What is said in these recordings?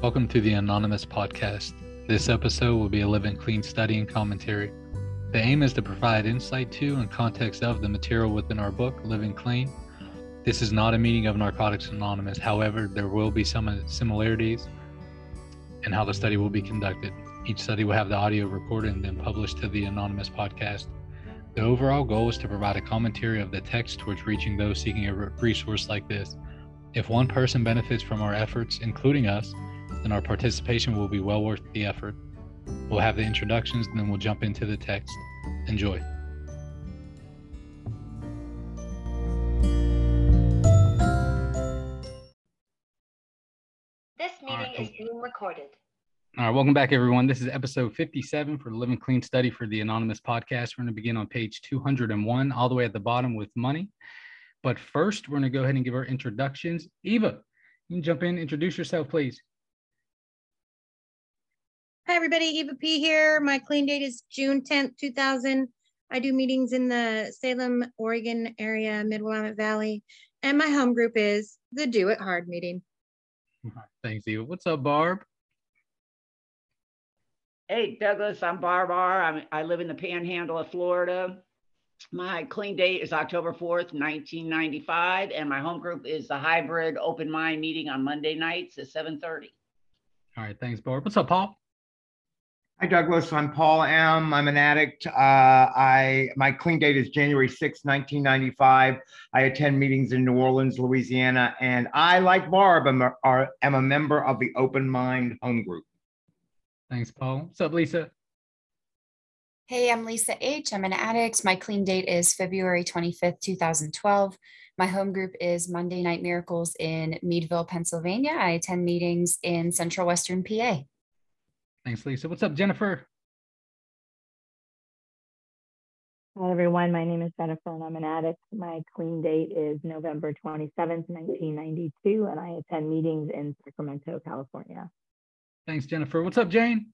Welcome to the Anonymous Podcast. This episode will be a Living Clean study and commentary. The aim is to provide insight to and context of the material within our book, Living Clean. This is not a meeting of Narcotics Anonymous. However, there will be some similarities in how the study will be conducted. Each study will have the audio recorded and then published to the Anonymous Podcast. The overall goal is to provide a commentary of the text towards reaching those seeking a resource like this. If one person benefits from our efforts, including us, then our participation will be well worth the effort. We'll have the introductions and then we'll jump into the text. Enjoy. This meeting right. is being recorded. All right, welcome back, everyone. This is episode 57 for the Living Clean study for the Anonymous podcast. We're going to begin on page 201, all the way at the bottom with money. But first, we're going to go ahead and give our introductions. Eva, you can jump in, introduce yourself, please. Hi, everybody. Eva P here. My clean date is June 10th, 2000. I do meetings in the Salem, Oregon area, Mid Willamette Valley. And my home group is the Do It Hard meeting. Thanks, Eva. What's up, Barb? Hey, Douglas, I'm Barb R. I'm, I live in the panhandle of Florida. My clean date is October 4th, 1995, and my home group is the hybrid open mind meeting on Monday nights at 7.30. All right, thanks, Barb. What's up, Paul? Hi, Douglas. I'm Paul M. I'm an addict. Uh, I my clean date is January 6, 1995. I attend meetings in New Orleans, Louisiana, and I, like Barb, am a, are, am a member of the Open Mind Home Group. Thanks, Paul. What's up, Lisa? Hey, I'm Lisa H. I'm an addict. My clean date is February 25th, 2012. My home group is Monday Night Miracles in Meadville, Pennsylvania. I attend meetings in Central Western PA. Thanks, Lisa. What's up, Jennifer? Hi, everyone. My name is Jennifer and I'm an addict. My clean date is November 27th, 1992, and I attend meetings in Sacramento, California. Thanks, Jennifer. What's up, Jane?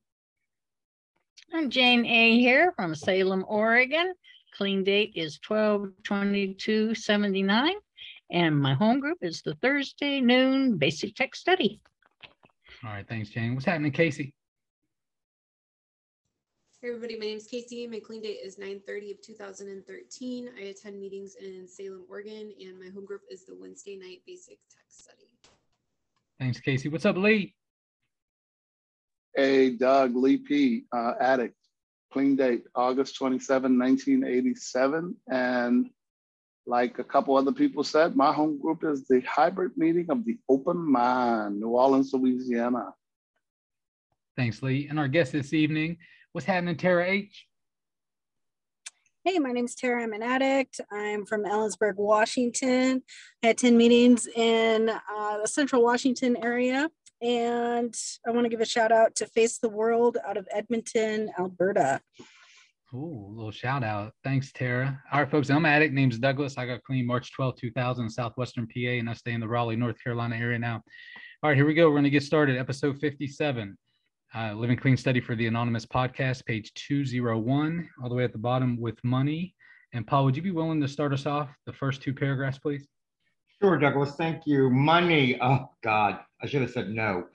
I'm Jane A. here from Salem, Oregon. Clean date is 12 22 79, and my home group is the Thursday noon Basic Text study. All right, thanks, Jane. What's happening, Casey? Hey everybody, my name is Casey. My clean date is 9:30 of 2013. I attend meetings in Salem, Oregon, and my home group is the Wednesday night Basic Text study. Thanks, Casey. What's up, Lee? Hey, Doug, Lee P, uh, addict. Clean date, August 27, 1987. And like a couple other people said, my home group is the hybrid meeting of the Open Mind, New Orleans, Louisiana. Thanks, Lee. And our guest this evening What's happening, Tara H? Hey, my name is Tara. I'm an addict. I'm from Ellensburg, Washington. I attend meetings in uh, the central Washington area. And I want to give a shout out to Face the World out of Edmonton, Alberta. Ooh, little shout out. Thanks, Tara. All right, folks, I'm addict. Name's Douglas. I got clean March 12, 2000, Southwestern PA, and I stay in the Raleigh, North Carolina area now. All right, here we go. We're going to get started. Episode 57 uh, Living Clean Study for the Anonymous Podcast, page 201, all the way at the bottom with money. And Paul, would you be willing to start us off the first two paragraphs, please? Sure, Douglas. Thank you. Money. Oh, God. I should have said no.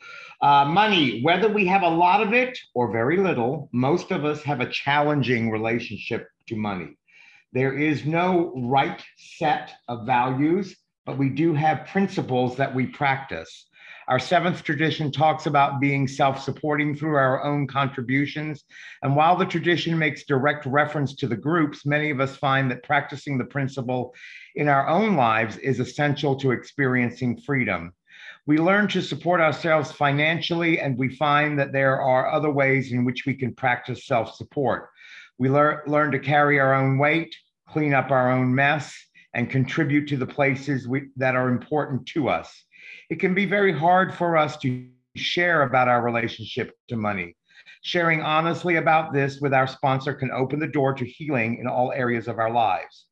Uh, money, whether we have a lot of it or very little, most of us have a challenging relationship to money. There is no right set of values, but we do have principles that we practice. Our seventh tradition talks about being self supporting through our own contributions. And while the tradition makes direct reference to the groups, many of us find that practicing the principle in our own lives is essential to experiencing freedom. We learn to support ourselves financially, and we find that there are other ways in which we can practice self support. We lear- learn to carry our own weight, clean up our own mess, and contribute to the places we, that are important to us it can be very hard for us to share about our relationship to money. Sharing honestly about this with our sponsor can open the door to healing in all areas of our lives.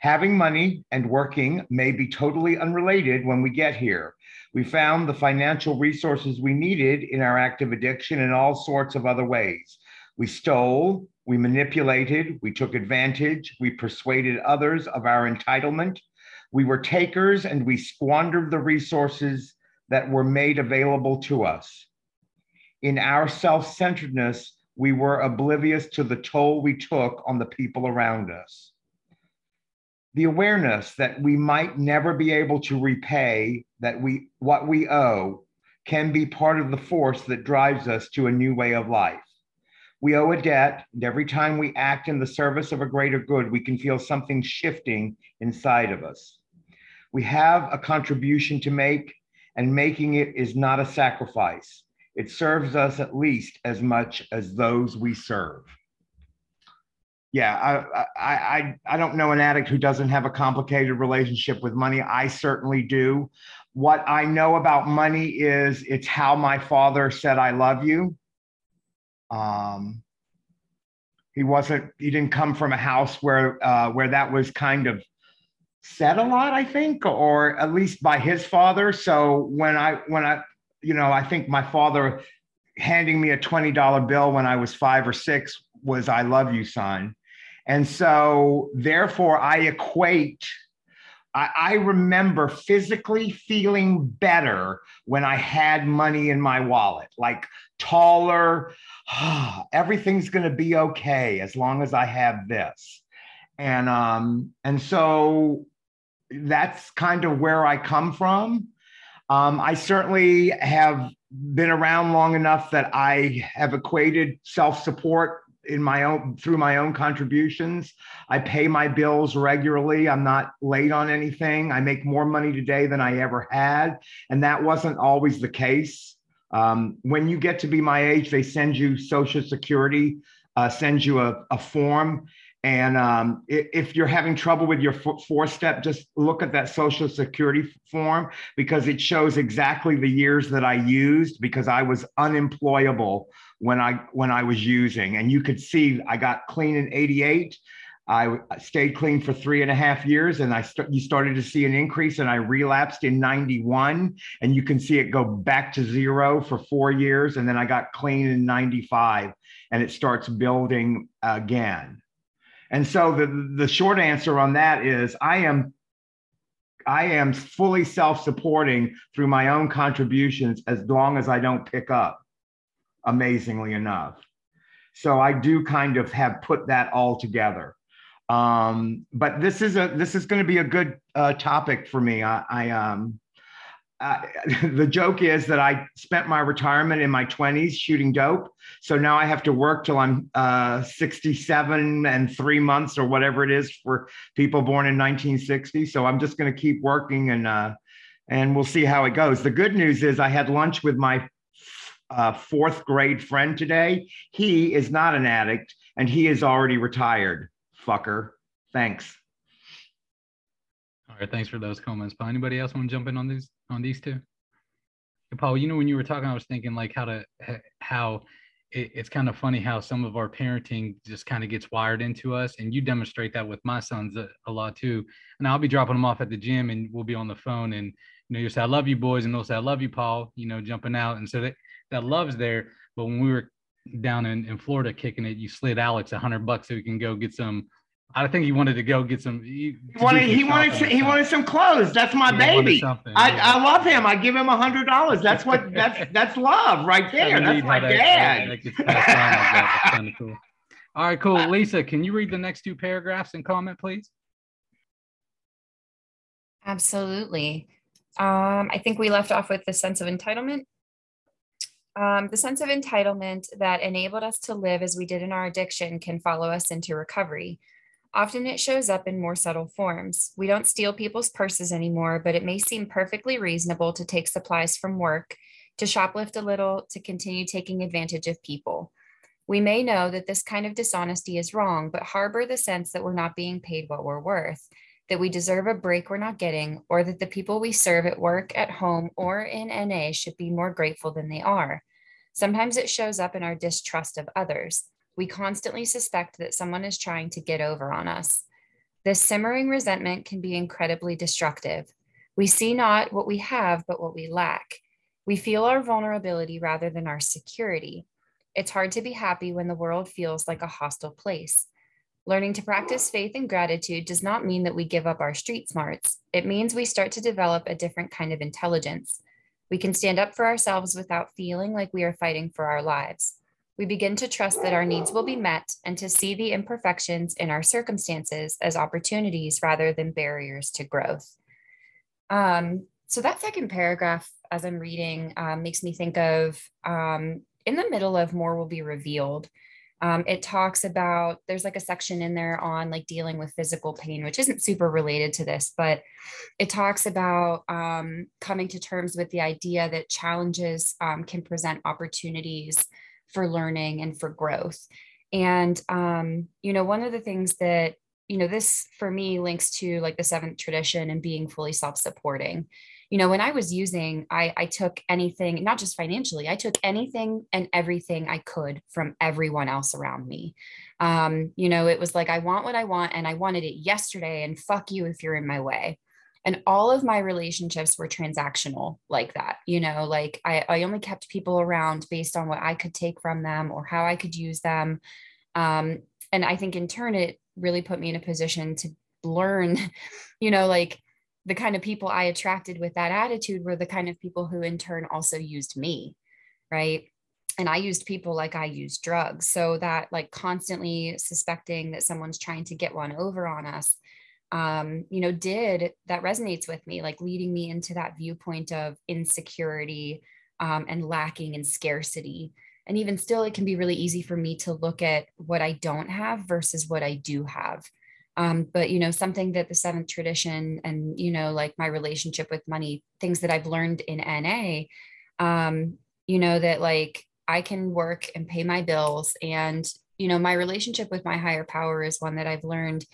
Having money and working may be totally unrelated when we get here. We found the financial resources we needed in our active addiction in all sorts of other ways. We stole, we manipulated, we took advantage, we persuaded others of our entitlement, we were takers and we squandered the resources that were made available to us. In our self centeredness, we were oblivious to the toll we took on the people around us. The awareness that we might never be able to repay that we what we owe can be part of the force that drives us to a new way of life. We owe a debt, and every time we act in the service of a greater good, we can feel something shifting inside of us. We have a contribution to make, and making it is not a sacrifice. It serves us at least as much as those we serve. Yeah, I, I, I, I don't know an addict who doesn't have a complicated relationship with money. I certainly do. What I know about money is it's how my father said, I love you. Um, he wasn't, he didn't come from a house where, uh, where that was kind of said a lot, I think, or at least by his father. So when I when I you know, I think my father handing me a $20 bill when I was five or six was I love you, son. And so therefore I equate I, I remember physically feeling better when I had money in my wallet, like taller. everything's going to be okay as long as I have this. And um, and so that's kind of where I come from. Um, I certainly have been around long enough that I have equated self support in my own through my own contributions. I pay my bills regularly. I'm not late on anything. I make more money today than I ever had, and that wasn't always the case. Um, when you get to be my age, they send you Social Security, uh, send you a, a form, and um, if you're having trouble with your four step, just look at that social security form because it shows exactly the years that I used because I was unemployable when I when I was using. And you could see I got clean in 88. I stayed clean for three and a half years, and I st- you started to see an increase, and I relapsed in '91, and you can see it go back to zero for four years, and then I got clean in '95, and it starts building again. And so the the short answer on that is I am I am fully self-supporting through my own contributions as long as I don't pick up amazingly enough. So I do kind of have put that all together. Um, but this is a this is going to be a good uh, topic for me. I, I um, the joke is that I spent my retirement in my 20s shooting dope. So now I have to work till I'm uh, 67 and three months or whatever it is for people born in 1960. So I'm just going to keep working and uh, and we'll see how it goes. The good news is I had lunch with my uh, fourth grade friend today. He is not an addict and he is already retired. Fucker. Thanks. All right, thanks for those comments. Paul, anybody else want to jump in on these on these two? Paul, you know when you were talking, I was thinking like how to how it, it's kind of funny how some of our parenting just kind of gets wired into us, and you demonstrate that with my sons a, a, lot too. And I'll be dropping them off at the gym, and we'll be on the phone, and you know you say I love you boys, and they'll say I love you, Paul. You know, jumping out, and so that that love's there. But when we were down in, in Florida kicking it, you slid Alex a hundred bucks so we can go get some I think he wanted to go get some. He, he wanted. He wanted. Some, he wanted some clothes. That's my he baby. I, yeah. I love him. I give him a hundred dollars. That's what. That's that's love right there. That's my dad. That, that's kind of cool. All right, cool. Lisa, can you read the next two paragraphs and comment, please? Absolutely. Um, I think we left off with the sense of entitlement. Um, the sense of entitlement that enabled us to live as we did in our addiction can follow us into recovery. Often it shows up in more subtle forms. We don't steal people's purses anymore, but it may seem perfectly reasonable to take supplies from work, to shoplift a little, to continue taking advantage of people. We may know that this kind of dishonesty is wrong, but harbor the sense that we're not being paid what we're worth, that we deserve a break we're not getting, or that the people we serve at work, at home, or in NA should be more grateful than they are. Sometimes it shows up in our distrust of others we constantly suspect that someone is trying to get over on us. This simmering resentment can be incredibly destructive. We see not what we have, but what we lack. We feel our vulnerability rather than our security. It's hard to be happy when the world feels like a hostile place. Learning to practice faith and gratitude does not mean that we give up our street smarts. It means we start to develop a different kind of intelligence. We can stand up for ourselves without feeling like we are fighting for our lives. We begin to trust that our needs will be met and to see the imperfections in our circumstances as opportunities rather than barriers to growth. Um, so, that second paragraph, as I'm reading, um, makes me think of um, in the middle of More Will Be Revealed. Um, it talks about there's like a section in there on like dealing with physical pain, which isn't super related to this, but it talks about um, coming to terms with the idea that challenges um, can present opportunities for learning and for growth. And, um, you know, one of the things that, you know, this for me links to like the seventh tradition and being fully self supporting you know when i was using i i took anything not just financially i took anything and everything i could from everyone else around me. Um you know it was like i want what i want and i wanted it yesterday and fuck you if you're in my way. And all of my relationships were transactional like that you know like i, I only kept people around based on what i could take from them or how i could use them. Um, and i think in turn it really put me in a position to learn you know like the kind of people I attracted with that attitude were the kind of people who in turn also used me, right? And I used people like I used drugs. So that like constantly suspecting that someone's trying to get one over on us, um, you know, did that resonates with me, like leading me into that viewpoint of insecurity um, and lacking and scarcity. And even still, it can be really easy for me to look at what I don't have versus what I do have um, but you know something that the seventh tradition and you know like my relationship with money things that i've learned in na um, you know that like i can work and pay my bills. And you know my relationship with my higher power is one that i've learned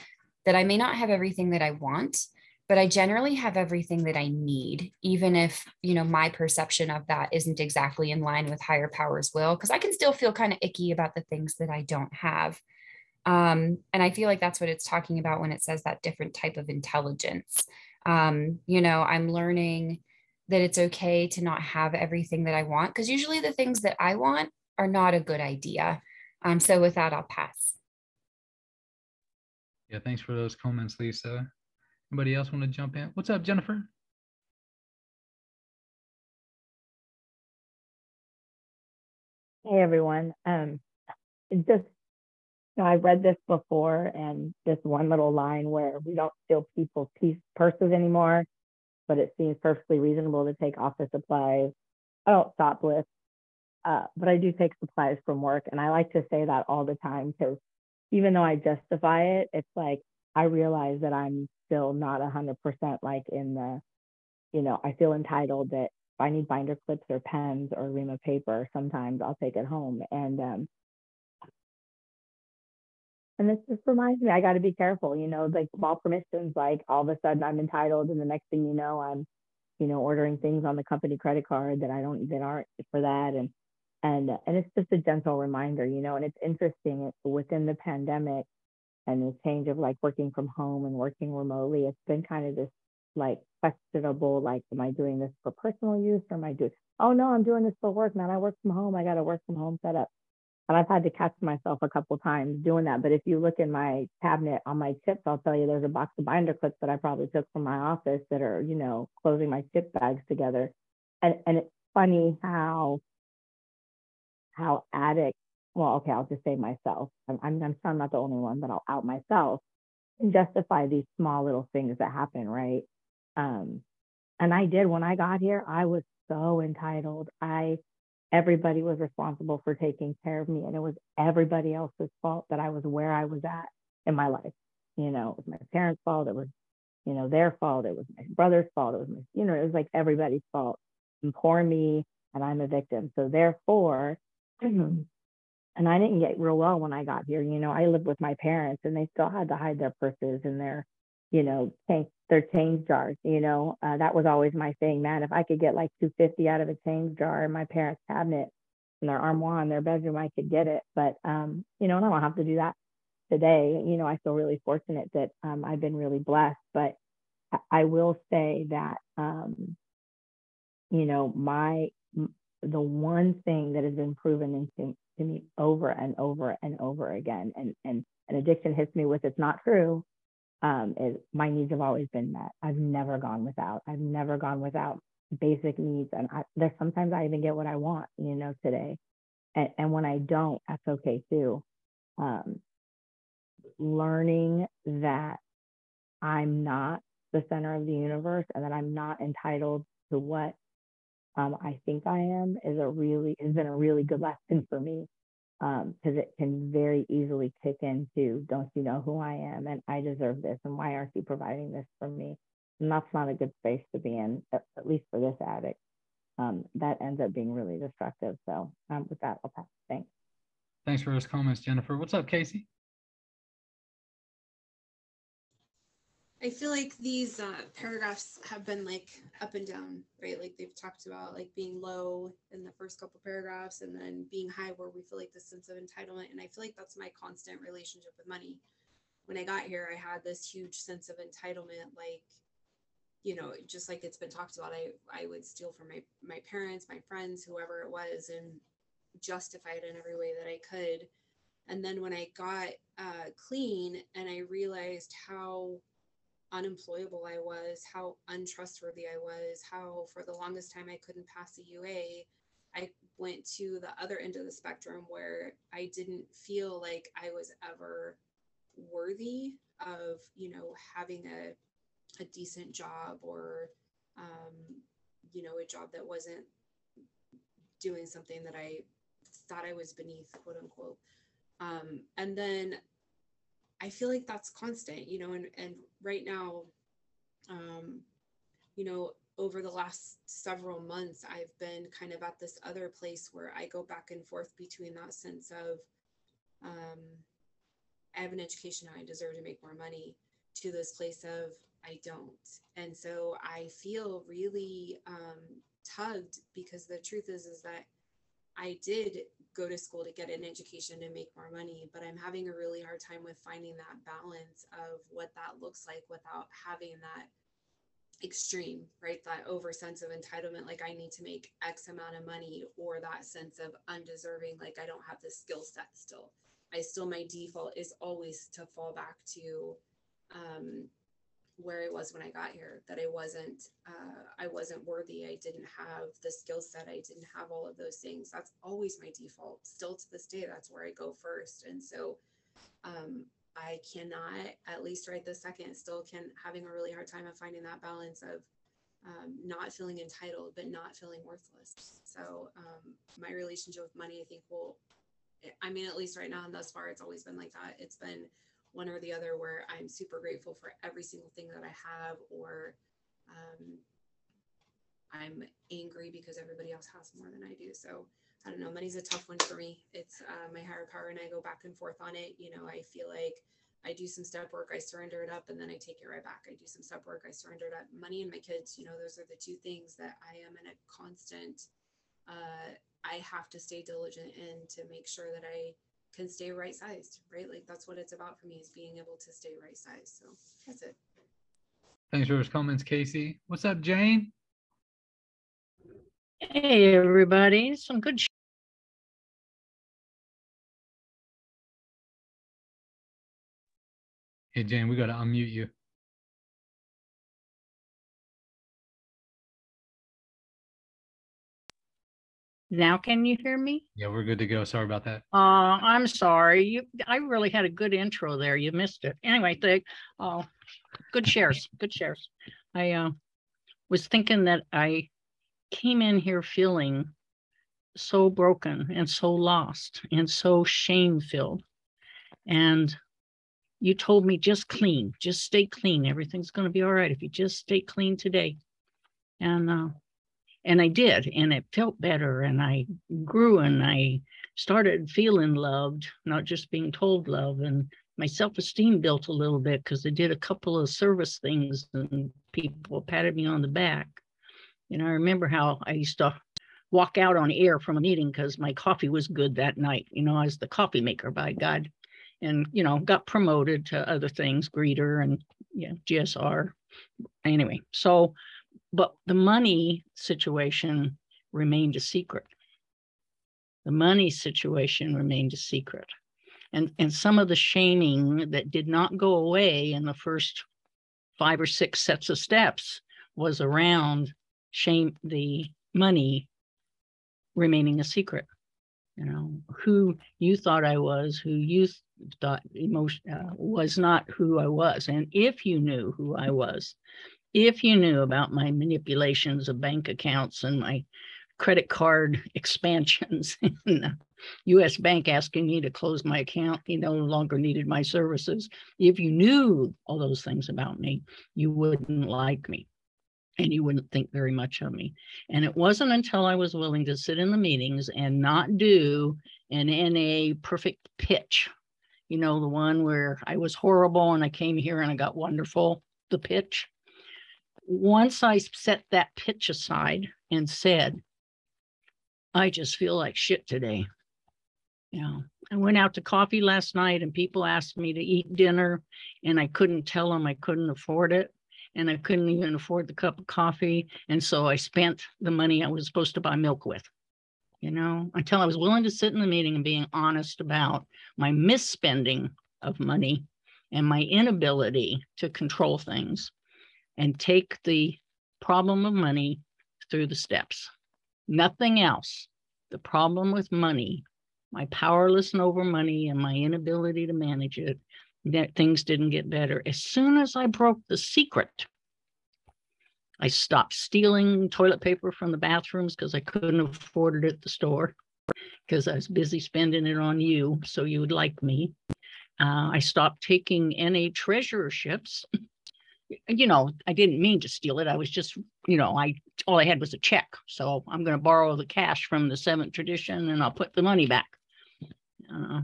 that i may not have everything that i want but i generally have everything that i need even if you know my perception of that isn't exactly in line with higher powers will because i can still feel kind of icky about the things that i don't have um, and I feel like that's what it's talking about when it says that different type of intelligence. Um, you know, I'm learning that it's okay to not have everything that I want because usually the things that I want are not a good idea. Um, so with that, I'll pass. Yeah, thanks for those comments, Lisa. Anybody else want to jump in? What's up, Jennifer? Hey everyone. Um, just know, I've read this before, and this one little line where we don't steal people's piece, purses anymore, but it seems perfectly reasonable to take office supplies. I don't shoplift, uh, but I do take supplies from work, and I like to say that all the time because even though I justify it, it's like I realize that I'm still not 100% like in the, you know, I feel entitled that if I need binder clips or pens or ream of paper, sometimes I'll take it home. And um, and this just reminds me, I got to be careful, you know, like small permissions, like all of a sudden I'm entitled, and the next thing you know, I'm, you know, ordering things on the company credit card that I don't, that aren't for that. And, and, and it's just a gentle reminder, you know, and it's interesting within the pandemic and the change of like working from home and working remotely, it's been kind of this like questionable, like, am I doing this for personal use or am I doing, oh no, I'm doing this for work, man. I work from home. I got a work from home setup and I've had to catch myself a couple times doing that. But if you look in my cabinet on my chips, I'll tell you there's a box of binder clips that I probably took from my office that are, you know, closing my chip bags together. And and it's funny how how addicts, well, okay, I'll just say myself. I'm, I'm, I'm sure I'm not the only one, but I'll out myself and justify these small little things that happen, right? Um, and I did when I got here, I was so entitled. I everybody was responsible for taking care of me and it was everybody else's fault that I was where I was at in my life. You know, it was my parents' fault, it was, you know, their fault, it was my brother's fault, it was my, you know, it was like everybody's fault. And poor me, and I'm a victim. So therefore, and I didn't get real well when I got here. You know, I lived with my parents and they still had to hide their purses and their, you know, change their change jars. You know, uh, that was always my thing, man. If I could get like 250 out of a change jar in my parents' cabinet in their armoire in their bedroom, I could get it. But um, you know, and I don't have to do that today. You know, I feel really fortunate that um, I've been really blessed. But I will say that um, you know, my the one thing that has been proven into to me over and over and over again, and and an addiction hits me with it's not true um, is my needs have always been met. I've never gone without. I've never gone without basic needs. And I, there's sometimes I even get what I want, you know, today. And, and when I don't, that's okay too. Um, learning that I'm not the center of the universe and that I'm not entitled to what um, I think I am is a really has been a really good lesson for me because um, it can very easily kick into don't you know who I am and I deserve this and why aren't you providing this for me? And that's not a good space to be in at, at least for this addict. Um, that ends up being really destructive. So um, with that I'll pass. Thanks. Thanks for those comments Jennifer. What's up Casey I feel like these uh, paragraphs have been like up and down, right? Like they've talked about like being low in the first couple paragraphs and then being high where we feel like this sense of entitlement. And I feel like that's my constant relationship with money. When I got here, I had this huge sense of entitlement, like, you know, just like it's been talked about, I, I would steal from my, my parents, my friends, whoever it was, and justify it in every way that I could. And then when I got uh, clean and I realized how unemployable I was, how untrustworthy I was, how for the longest time I couldn't pass a UA. I went to the other end of the spectrum where I didn't feel like I was ever worthy of, you know, having a, a decent job or, um, you know, a job that wasn't doing something that I thought I was beneath, quote unquote. Um, and then I feel like that's constant, you know, and, and right now, um, you know, over the last several months, I've been kind of at this other place where I go back and forth between that sense of, um, I have an education I deserve to make more money to this place of I don't. And so I feel really um, tugged because the truth is, is that I did go to school to get an education and make more money, but I'm having a really hard time with finding that balance of what that looks like without having that extreme, right? That over sense of entitlement, like I need to make X amount of money, or that sense of undeserving, like I don't have the skill set still. I still, my default is always to fall back to um, where I was when I got here, that I wasn't, uh, I wasn't worthy. I didn't have the skill set. I didn't have all of those things. That's always my default. Still to this day, that's where I go first. And so, um, I cannot, at least right this second, still can having a really hard time of finding that balance of um, not feeling entitled, but not feeling worthless. So um, my relationship with money, I think will, I mean, at least right now and thus far, it's always been like that. It's been one or the other where I'm super grateful for every single thing that I have, or um, I'm angry because everybody else has more than I do. So I don't know. Money's a tough one for me. It's uh, my higher power, and I go back and forth on it. You know, I feel like I do some step work, I surrender it up, and then I take it right back. I do some step work, I surrender it up. Money and my kids, you know, those are the two things that I am in a constant. Uh, I have to stay diligent in to make sure that I can stay right sized, right? Like that's what it's about for me is being able to stay right sized. So that's it. Thanks for those comments, Casey. What's up, Jane? Hey, everybody. Some good. hey, Jane, we got to unmute you. Now can you hear me? Yeah, we're good to go. Sorry about that. Uh, I'm sorry. You, I really had a good intro there. You missed it. Anyway, the, uh, good shares, good shares. I uh, was thinking that I came in here feeling so broken and so lost and so shame filled. And you told me just clean, just stay clean. Everything's going to be all right if you just stay clean today. And uh, and I did, and it felt better, and I grew, and I started feeling loved, not just being told love, and my self-esteem built a little bit because I did a couple of service things, and people patted me on the back. And I remember how I used to walk out on air from a meeting because my coffee was good that night. You know, I was the coffee maker by God, and you know, got promoted to other things, greeter and yeah, GSR. Anyway, so but the money situation remained a secret. The money situation remained a secret. And, and some of the shaming that did not go away in the first five or six sets of steps was around shame, the money remaining a secret. You know, who you thought I was, who you thought emotion uh, was not who I was. And if you knew who I was, if you knew about my manipulations of bank accounts and my credit card expansions and US bank asking me to close my account, he no longer needed my services. If you knew all those things about me, you wouldn't like me and you wouldn't think very much of me. And it wasn't until I was willing to sit in the meetings and not do an NA perfect pitch, you know, the one where I was horrible and I came here and I got wonderful, the pitch. Once I set that pitch aside and said, I just feel like shit today. You know, I went out to coffee last night and people asked me to eat dinner and I couldn't tell them I couldn't afford it and I couldn't even afford the cup of coffee. And so I spent the money I was supposed to buy milk with, you know, until I was willing to sit in the meeting and being honest about my misspending of money and my inability to control things and take the problem of money through the steps. Nothing else. The problem with money, my powerlessness over money and my inability to manage it that things didn't get better. As soon as I broke the secret, I stopped stealing toilet paper from the bathrooms because I couldn't afford it at the store because I was busy spending it on you, so you would like me. Uh, I stopped taking NA treasurerships. You know, I didn't mean to steal it. I was just, you know, I all I had was a check. So I'm going to borrow the cash from the seventh tradition and I'll put the money back. Uh,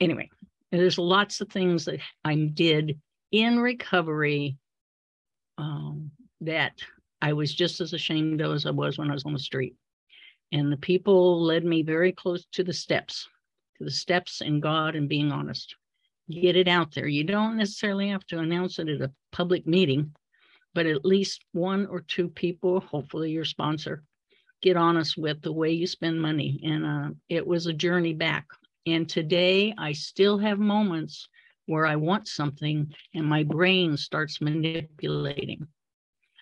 anyway, there's lots of things that I did in recovery um, that I was just as ashamed of as I was when I was on the street. And the people led me very close to the steps, to the steps in God and being honest. Get it out there. You don't necessarily have to announce it at a public meeting, but at least one or two people, hopefully your sponsor, get honest with the way you spend money. And uh, it was a journey back. And today I still have moments where I want something and my brain starts manipulating.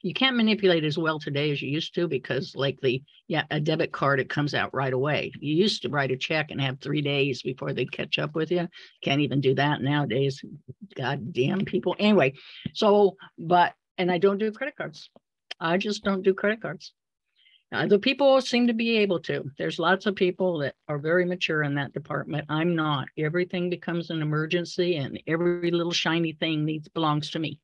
You can't manipulate as well today as you used to because, like the yeah, a debit card, it comes out right away. You used to write a check and have three days before they catch up with you. Can't even do that nowadays. God damn people. Anyway, so but and I don't do credit cards. I just don't do credit cards. Other people seem to be able to. There's lots of people that are very mature in that department. I'm not. Everything becomes an emergency, and every little shiny thing needs belongs to me.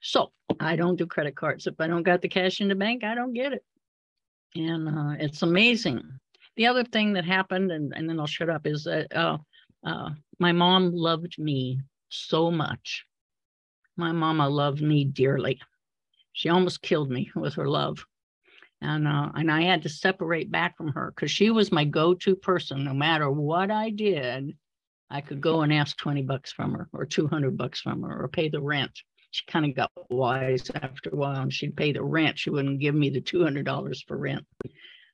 So I don't do credit cards. If I don't got the cash in the bank, I don't get it. And uh, it's amazing. The other thing that happened, and, and then I'll shut up, is that uh, uh, my mom loved me so much. My mama loved me dearly. She almost killed me with her love and uh, and I had to separate back from her because she was my go-to person. No matter what I did, I could go and ask twenty bucks from her, or two hundred bucks from her, or pay the rent. She kind of got wise after a while, and she'd pay the rent. She wouldn't give me the two hundred dollars for rent.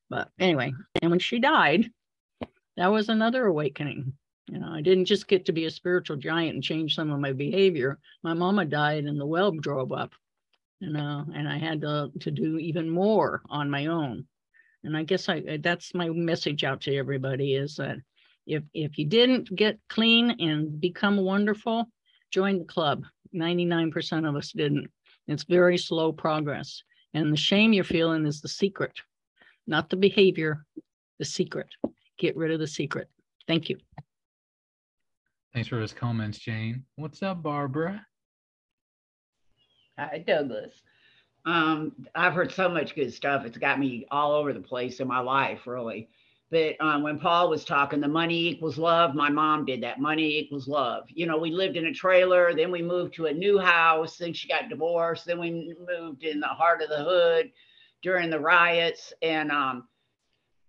But anyway, and when she died, that was another awakening. You know, I didn't just get to be a spiritual giant and change some of my behavior. My mama died, and the well drove up you know, and I had to, to do even more on my own. And I guess I that's my message out to everybody is that if if you didn't get clean and become wonderful, join the club. 99% of us didn't. It's very slow progress. And the shame you're feeling is the secret, not the behavior, the secret. Get rid of the secret. Thank you. Thanks for those comments, Jane. What's up, Barbara? Hi, Douglas. Um, I've heard so much good stuff. It's got me all over the place in my life, really. But um, when Paul was talking, the money equals love, my mom did that. Money equals love. You know, we lived in a trailer, then we moved to a new house, then she got divorced, then we moved in the heart of the hood during the riots. And um,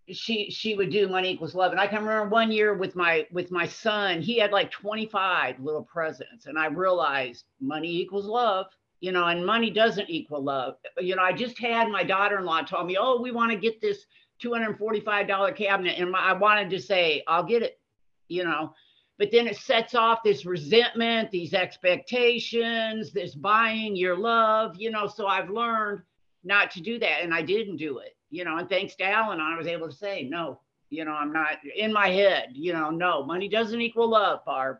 she she would do money equals love and i can remember one year with my with my son he had like 25 little presents and i realized money equals love you know, and money doesn't equal love. You know, I just had my daughter-in-law tell me, "Oh, we want to get this $245 cabinet," and I wanted to say, "I'll get it," you know, but then it sets off this resentment, these expectations, this buying your love, you know. So I've learned not to do that. And I didn't do it, you know, and thanks to Alan, I was able to say, no, you know, I'm not in my head, you know, no, money doesn't equal love, Barb.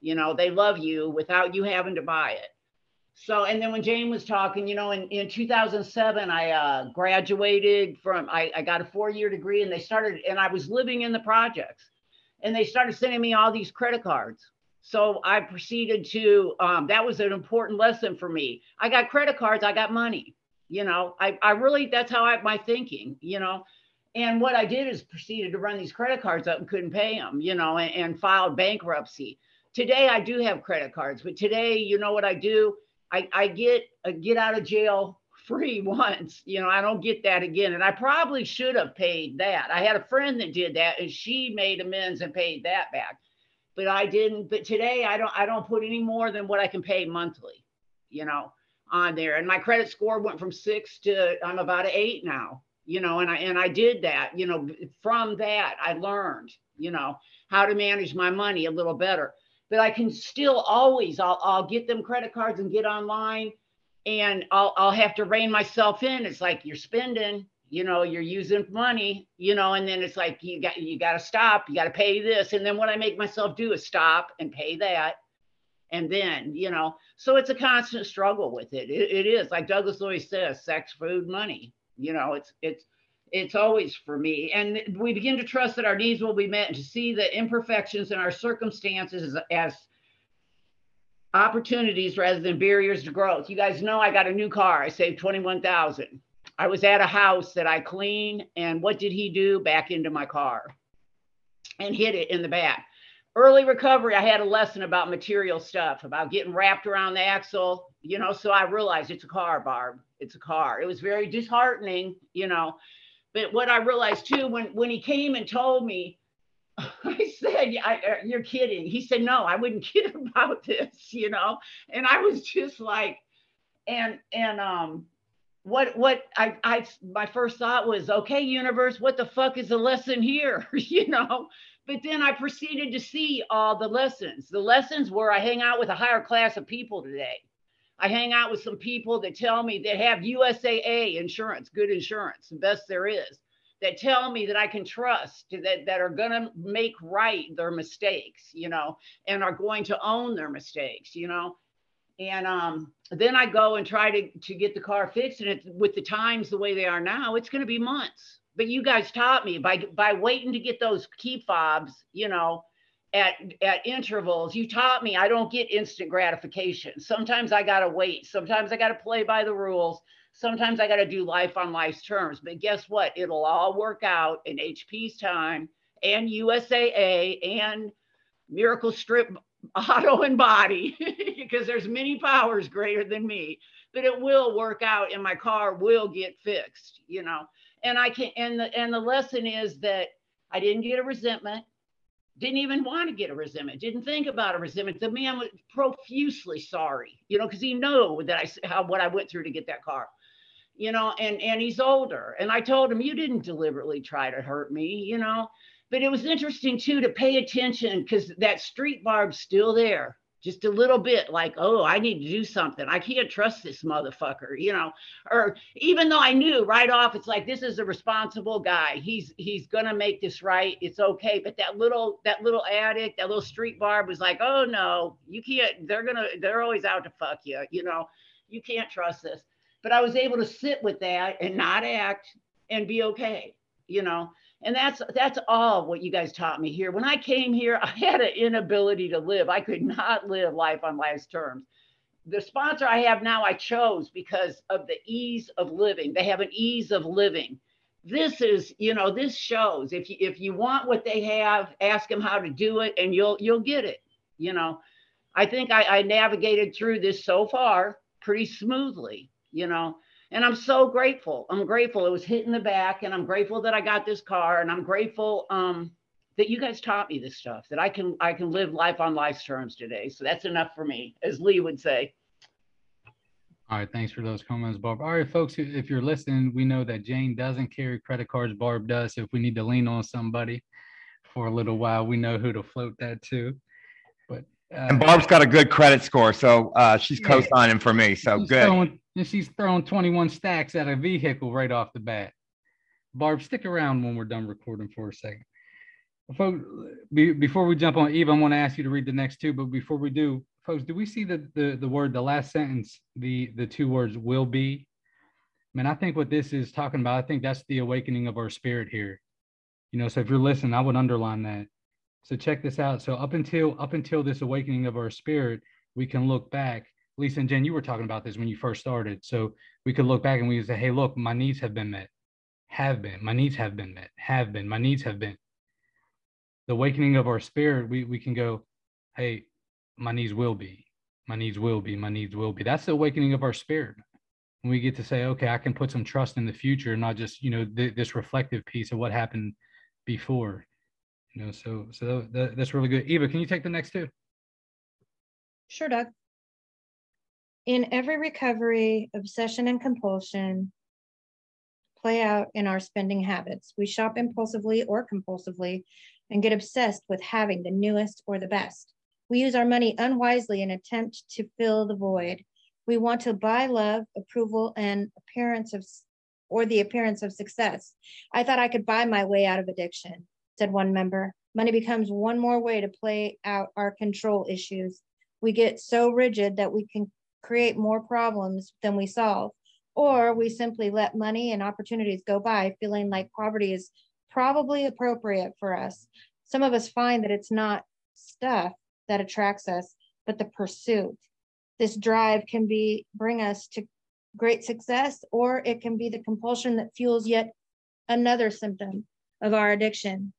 You know, they love you without you having to buy it. So, and then when Jane was talking, you know, in, in 2007, I uh, graduated from, I, I got a four year degree and they started, and I was living in the projects and they started sending me all these credit cards. So I proceeded to, um, that was an important lesson for me. I got credit cards, I got money, you know, I, I really, that's how I, my thinking, you know, and what I did is proceeded to run these credit cards up and couldn't pay them, you know, and, and filed bankruptcy. Today I do have credit cards, but today, you know what I do? I, I get a get out of jail free once. You know, I don't get that again. And I probably should have paid that. I had a friend that did that and she made amends and paid that back. But I didn't. But today I don't I don't put any more than what I can pay monthly, you know, on there. And my credit score went from six to I'm about an eight now, you know, and I and I did that, you know, from that I learned, you know, how to manage my money a little better but I can still always I'll I'll get them credit cards and get online and I'll I'll have to rein myself in. It's like you're spending, you know, you're using money, you know, and then it's like you got you got to stop, you got to pay this, and then what I make myself do is stop and pay that, and then you know, so it's a constant struggle with it. It, it is like Douglas always says, sex, food, money. You know, it's it's it's always for me. And we begin to trust that our needs will be met and to see the imperfections in our circumstances as, as opportunities rather than barriers to growth. You guys know I got a new car. I saved 21,000. I was at a house that I cleaned and what did he do? Back into my car and hit it in the back. Early recovery, I had a lesson about material stuff, about getting wrapped around the axle, you know, so I realized it's a car, Barb. It's a car. It was very disheartening, you know, but what I realized too, when when he came and told me, I said, I, uh, "You're kidding." He said, "No, I wouldn't kid about this," you know. And I was just like, and and um, what what I I my first thought was, okay, universe, what the fuck is the lesson here, you know? But then I proceeded to see all the lessons. The lessons were I hang out with a higher class of people today. I hang out with some people that tell me that have USAA insurance, good insurance, the best there is, that tell me that I can trust, that, that are going to make right their mistakes, you know, and are going to own their mistakes, you know. And um, then I go and try to, to get the car fixed. And it, with the times the way they are now, it's going to be months. But you guys taught me by by waiting to get those key fobs, you know, at at intervals you taught me i don't get instant gratification. Sometimes i gotta wait. Sometimes i gotta play by the rules. Sometimes i gotta do life on life's terms. But guess what? It'll all work out in hp's time and usaa and miracle strip auto and body because there's many powers greater than me. But it will work out and my car will get fixed you know? And i can and the and the lesson is that i didn't get a resentment didn't even want to get a resentment, didn't think about a resentment. The man was profusely sorry, you know, because he knew that I how what I went through to get that car, you know, and and he's older. And I told him, you didn't deliberately try to hurt me, you know. But it was interesting too to pay attention because that street barb's still there just a little bit like, oh, I need to do something. I can't trust this motherfucker, you know. Or even though I knew right off, it's like this is a responsible guy. He's he's gonna make this right. It's okay. But that little that little addict, that little street barb was like, oh no, you can't. They're gonna they're always out to fuck you. You know, you can't trust this. But I was able to sit with that and not act and be okay. You know, and that's that's all what you guys taught me here. When i came here i had an inability to live. I could not live life on life's terms. The sponsor i have now i chose because of the ease of living. They have an ease of living. This is you know this shows. If you if you want what they have ask them how to do it and you'll you'll get it you know. I think i, I navigated through this so far pretty smoothly you know and I'm so grateful. I'm grateful it was hit in the back, and I'm grateful that I got this car, and I'm grateful um, that you guys taught me this stuff. That I can I can live life on life's terms today. So that's enough for me, as Lee would say. All right, thanks for those comments, Barb. All right, folks, if you're listening, we know that Jane doesn't carry credit cards. Barb does. If we need to lean on somebody for a little while, we know who to float that to. But And uh, Barb's got a good credit score, so uh, she's Yeah. co-signing for me. So she's good. throwing- and she's throwing 21 stacks at a vehicle right off the bat. Barb, stick around when we're done recording for a second. Folks, be, before we jump on Eve, I want to ask you to read the next two, but before we do, folks, do we see the, the, the word, the last sentence, the, the two words will be? Man, I think what this is talking about, I think that's the awakening of our spirit here. You know, so if you're listening, I would underline that. So check this out. So up until up until this awakening of our spirit, we can look back. Lisa and Jen, you were talking about this when you first started. So we could look back and we could say, hey, look, my needs have been met. Have been. My needs have been met. Have been. My needs have been. The awakening of our spirit, we, we can go, hey, my needs will be. My needs will be. My needs will be. That's the awakening of our spirit. When we get to say, okay, I can put some trust in the future, not just, you know, th- this reflective piece of what happened before. You know, so so that, that's really good. Eva, can you take the next two? Sure, Doug. In every recovery, obsession and compulsion play out in our spending habits. We shop impulsively or compulsively and get obsessed with having the newest or the best. We use our money unwisely in attempt to fill the void. We want to buy love, approval, and appearance of or the appearance of success. I thought I could buy my way out of addiction, said one member. Money becomes one more way to play out our control issues. We get so rigid that we can create more problems than we solve, or we simply let money and opportunities go by, feeling like poverty is probably appropriate for us. Some of us find that it's not stuff that attracts us, but the pursuit. This drive can be bring us to great success, or it can be the compulsion that fuels yet another symptom of our addiction.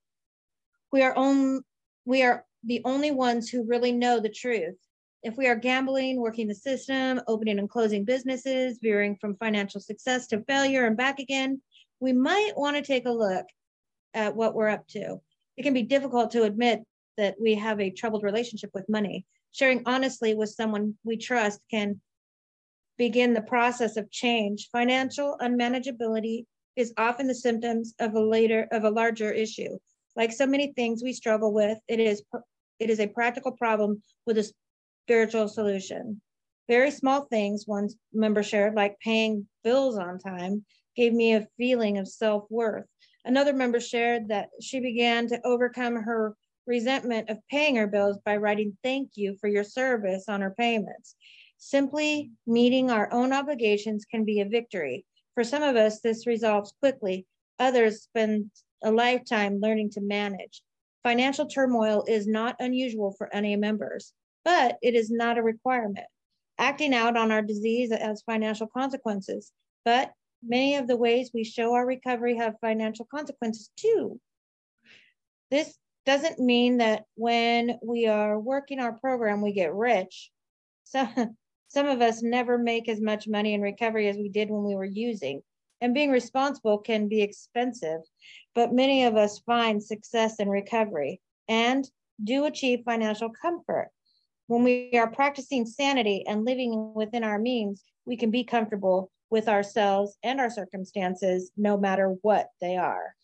We are on, we are the only ones who really know the truth. If we are gambling, working the system, opening and closing businesses, veering from financial success to failure and back again, we might want to take a look at what we're up to. It can be difficult to admit that we have a troubled relationship with money. Sharing honestly with someone we trust can begin the process of change. Financial unmanageability is often the symptoms of a later of a larger issue. Like so many things we struggle with, it is it is a practical problem with a spiritual solution. Very small things, one member shared, like paying bills on time, gave me a feeling of self worth. Another member shared that she began to overcome her resentment of paying her bills by writing thank you for your service on her payments. Simply meeting our own obligations can be a victory. For some of us, this resolves quickly. Others spend a lifetime learning to manage. Financial turmoil is not unusual for NA members, but it is not a requirement. Acting out on our disease has financial consequences, but many of the ways we show our recovery have financial consequences too. This doesn't mean that when we are working our program, we get rich. So, some of us never make as much money in recovery as we did when we were using. And being responsible can be expensive, but many of us find success in recovery and do achieve financial comfort. When we are practicing sanity and living within our means, we can be comfortable with ourselves and our circumstances, no matter what they are.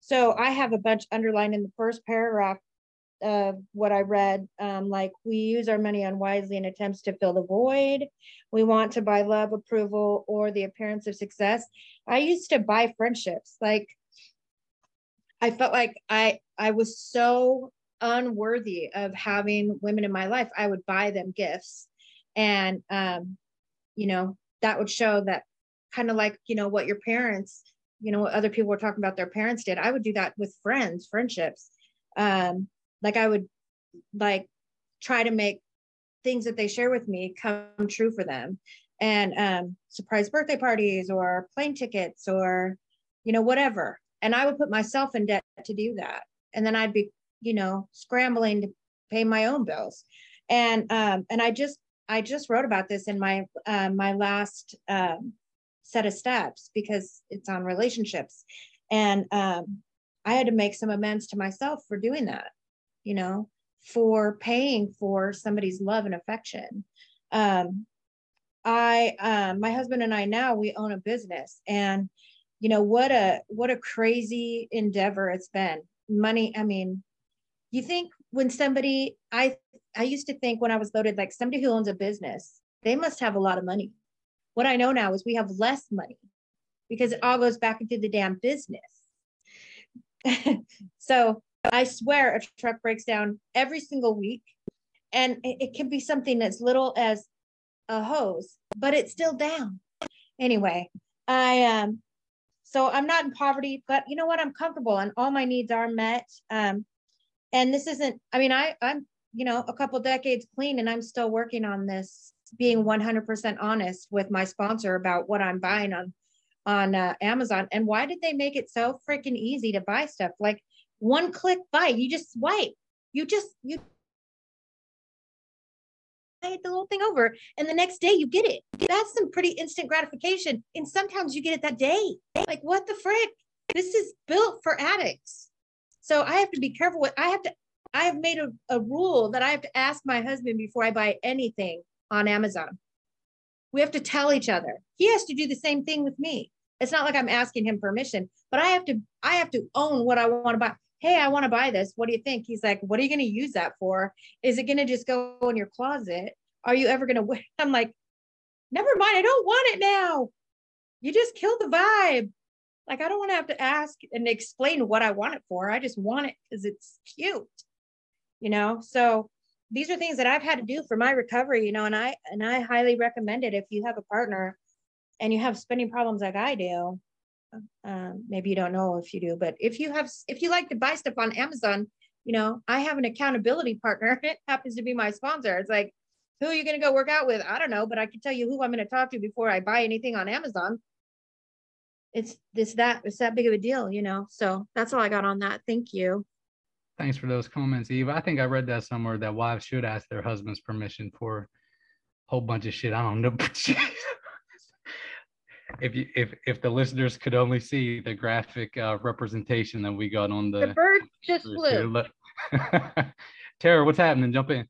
So I have a bunch underlined in the first paragraph of what I read, um, like we use our money unwisely in attempts to fill the void. We want to buy love, approval, or the appearance of success. I used to buy friendships. Like I felt like I I was so unworthy of having women in my life. I would buy them gifts, and um, you know that would show that kind of like you know what your parents, you know what other people were talking about their parents did. I would do that with friends, friendships. Um, like I would like try to make things that they share with me come true for them and um, surprise birthday parties or plane tickets or you know whatever and i would put myself in debt to do that and then i'd be you know scrambling to pay my own bills and um, and i just i just wrote about this in my uh, my last um, set of steps because it's on relationships and um, i had to make some amends to myself for doing that you know, for paying for somebody's love and affection. Um, I, um, my husband and I now we own a business, and you know what a what a crazy endeavor it's been. Money, I mean, you think when somebody I I used to think when I was loaded like somebody who owns a business, they must have a lot of money. What I know now is we have less money because it all goes back into the damn business. so I swear a truck breaks down every single week and it, it can be something as little as a hose, but it's still down. Anyway, I um so I'm not in poverty, but you know what? I'm comfortable and all my needs are met. Um, and this isn't, I mean, I, I'm, you know, a couple decades clean and I'm still working on this, being 100% honest with my sponsor about what I'm buying on, on uh, Amazon. And why did they make it so freaking easy to buy stuff? Like one click buy, you just swipe, you just, you the little thing over and the next day you get it. That's some pretty instant gratification. And sometimes you get it that day. Like, what the frick? This is built for addicts. So I have to be careful what I have to, I have made a, a rule that I have to ask my husband before I buy anything on Amazon. We have to tell each other. He has to do the same thing with me. It's not like I'm asking him permission, but I have to, I have to own what I want to buy hey, I want to buy this. What do you think? He's like, what are you going to use that for? Is it going to just go in your closet? Are you ever going to wear? I'm like, never mind. I don't want it now. You just killed the vibe. Like, I don't want to have to ask and explain what I want it for. I just want it because it's cute, you know? So these are things that I've had to do for my recovery, you know, and I, and I highly recommend it if you have a partner and you have spending problems like I do, um, maybe you don't know if you do, but if you have, if you like to buy stuff on Amazon, you know, I have an accountability partner. It happens to be my sponsor. It's like, who are you going to go work out with? I don't know, but I can tell you who I'm going to talk to before I buy anything on Amazon. It's this that it's that big of a deal, you know. So that's all I got on that. Thank you. Thanks for those comments, Eve. I think I read that somewhere that wives should ask their husband's permission for a whole bunch of shit. I don't know. if you if if the listeners could only see the graphic uh, representation that we got on the, the bird just flew. Tara, what's happening? Jump in.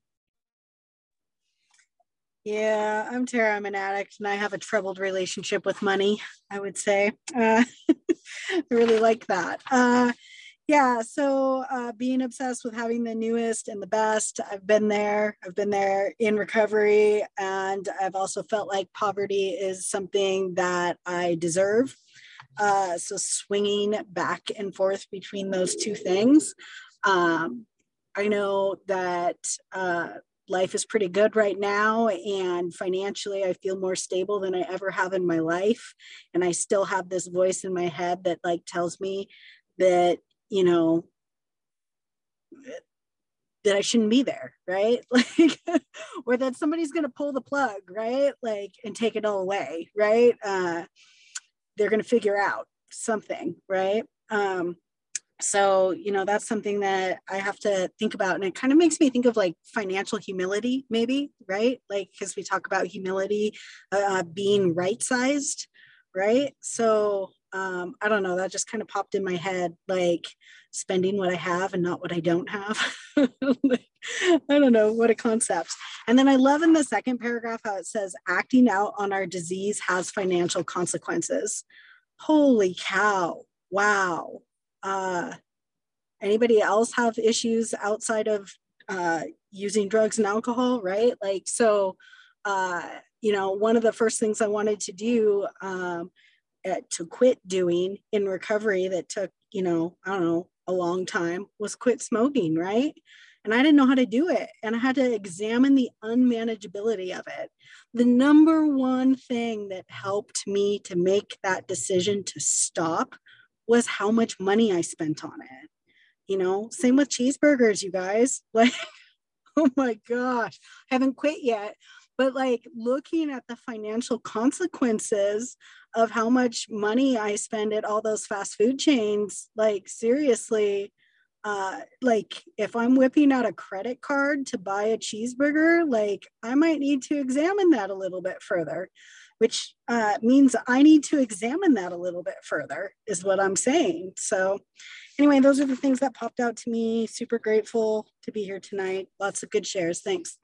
Yeah, I'm Tara. I'm an addict and I have a troubled relationship with money, I would say. Uh, I really like that. Uh, yeah, so uh, being obsessed with having the newest and the best, I've been there. I've been there in recovery, and I've also felt like poverty is something that I deserve. Uh, so swinging back and forth between those two things. Um, I know that uh, life is pretty good right now and financially i feel more stable than i ever have in my life. And i still have this voice in my head that like tells me that you know that i shouldn't be there right? Like or that somebody's going to pull the plug right? Like and take it all away right? Uh they're going to figure out something right? Um so you know that's something that i have to think about and it kind of makes me think of like financial humility maybe right? Like because we talk about humility uh, being right sized right? So um, i don't know that just kind of popped in my head like spending what i have and not what i don't have. Like, i don't know what a concept. And then i love in the second paragraph how it says acting out on our disease has financial consequences. Holy cow. Wow uh, anybody else have issues outside of uh, using drugs and alcohol, right? Like, so, uh, you know, one of the first things I wanted to do um, at, to quit doing in recovery that took, you know, I don't know, a long time was quit smoking, right? And I didn't know how to do it. And I had to examine the unmanageability of it. The number one thing that helped me to make that decision to stop was how much money I spent on it. You know, same with cheeseburgers, you guys. Like, oh my gosh, I haven't quit yet. But like looking at the financial consequences of how much money I spend at all those fast food chains, like seriously, uh, like if I'm whipping out a credit card to buy a cheeseburger, like I might need to examine that a little bit further which uh, means I need to examine that a little bit further, is what I'm saying. So, anyway, those are the things that popped out to me. Super grateful to be here tonight. Lots of good shares. Thanks.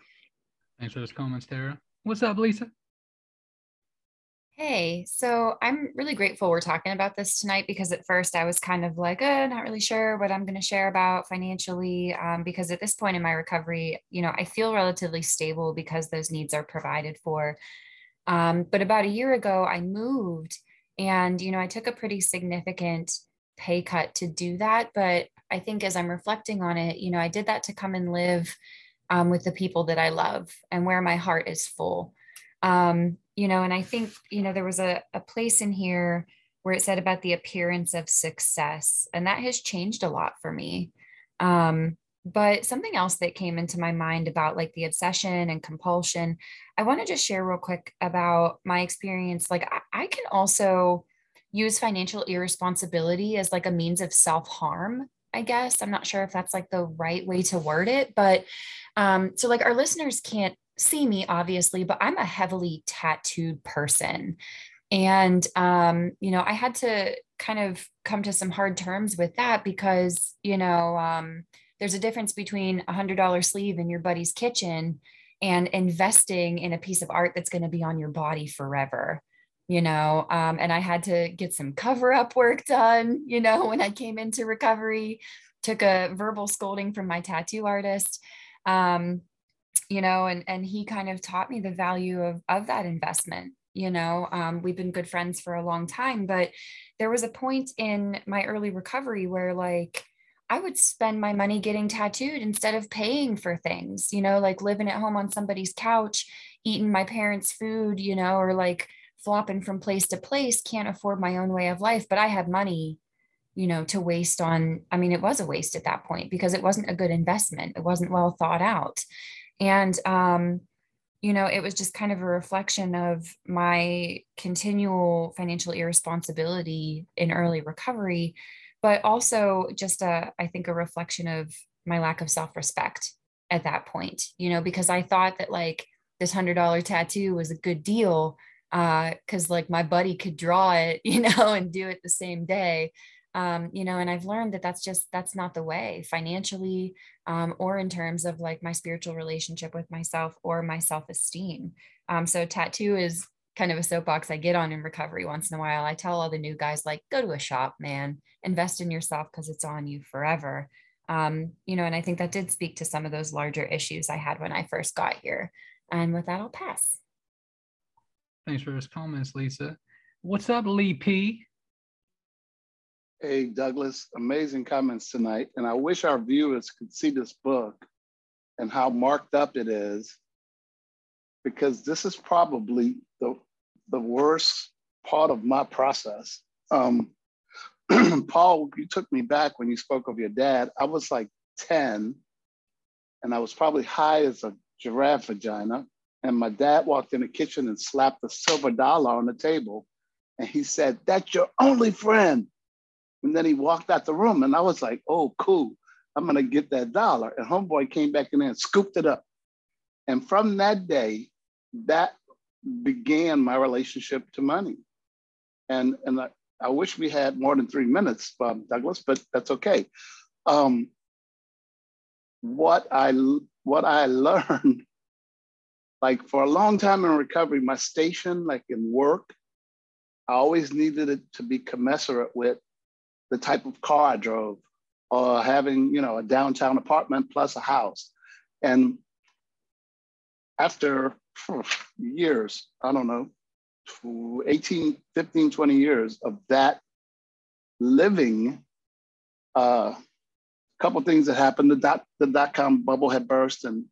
Thanks for those comments, Tara. What's up, Lisa? Hey, so I'm really grateful we're talking about this tonight because at first I was kind of like, uh, not really sure what I'm going to share about financially. Um, because at this point in my recovery, you know, I feel relatively stable because those needs are provided for. Um, but about a year ago, I moved and, you know, I took a pretty significant pay cut to do that. But I think as I'm reflecting on it, you know, I did that to come and live um, with the people that I love and where my heart is full. Um, you know, and I think, you know, there was a, a place in here where it said about the appearance of success, and that has changed a lot for me. Um, but something else that came into my mind about like the obsession and compulsion, I want to just share real quick about my experience. Like, I, I can also use financial irresponsibility as like a means of self harm. I guess I'm not sure if that's like the right way to word it, but um, so like our listeners can't see me obviously but i'm a heavily tattooed person and um, you know i had to kind of come to some hard terms with that because you know um, there's a difference between a hundred dollar sleeve in your buddy's kitchen and investing in a piece of art that's going to be on your body forever you know um, and i had to get some cover up work done you know when i came into recovery took a verbal scolding from my tattoo artist um, you know, and and he kind of taught me the value of of that investment. You know, um, we've been good friends for a long time, but there was a point in my early recovery where like I would spend my money getting tattooed instead of paying for things, you know, like living at home on somebody's couch, eating my parents' food, you know, or like flopping from place to place, can't afford my own way of life, but I had money, you know, to waste on. I mean, it was a waste at that point because it wasn't a good investment. It wasn't well thought out. And, um, you know, it was just kind of a reflection of my continual financial irresponsibility in early recovery, but also just a, I think, a reflection of my lack of self respect at that point, you know, because I thought that like this hundred dollar tattoo was a good deal uh, because uh, like my buddy could draw it, you know, and do it the same day. Um, you know and i've learned that that's just that's not the way financially um, or in terms of like my spiritual relationship with myself or my self-esteem. Um, so tattoo is kind of a soapbox i get on in recovery once in a while. I tell all the new guys like go to a shop man. Invest in yourself because it's on you forever. Um, you know and i think that did speak to some of those larger issues i had when i first got here. And with that i'll pass. Thanks for those comments lisa. What's up lee p? Hey, Douglas, amazing comments tonight. And I wish our viewers could see this book and how marked up it is, because this is probably the, the worst part of my process. Um, Paul, you took me back when you spoke of your dad. I was like 10, and I was probably high as a giraffe vagina. And my dad walked in the kitchen and slapped a silver dollar on the table. And he said, That's your only friend. And then he walked out the room, and I was like, oh, cool. I'm gonna get that dollar. And homeboy came back in there and scooped it up. And from that day, that began my relationship to money. And, and I, I wish we had more than three minutes, um, Douglas, but that's okay. Um, what I what I learned, like for a long time in recovery, my station, like in work, I always needed it to be commensurate with the type of car I drove or having, you know, a downtown apartment plus a house. And after years, I don't know, 18, 15, 20 years of that living, a uh, couple things that happened. The dot, the dot-com bubble had burst and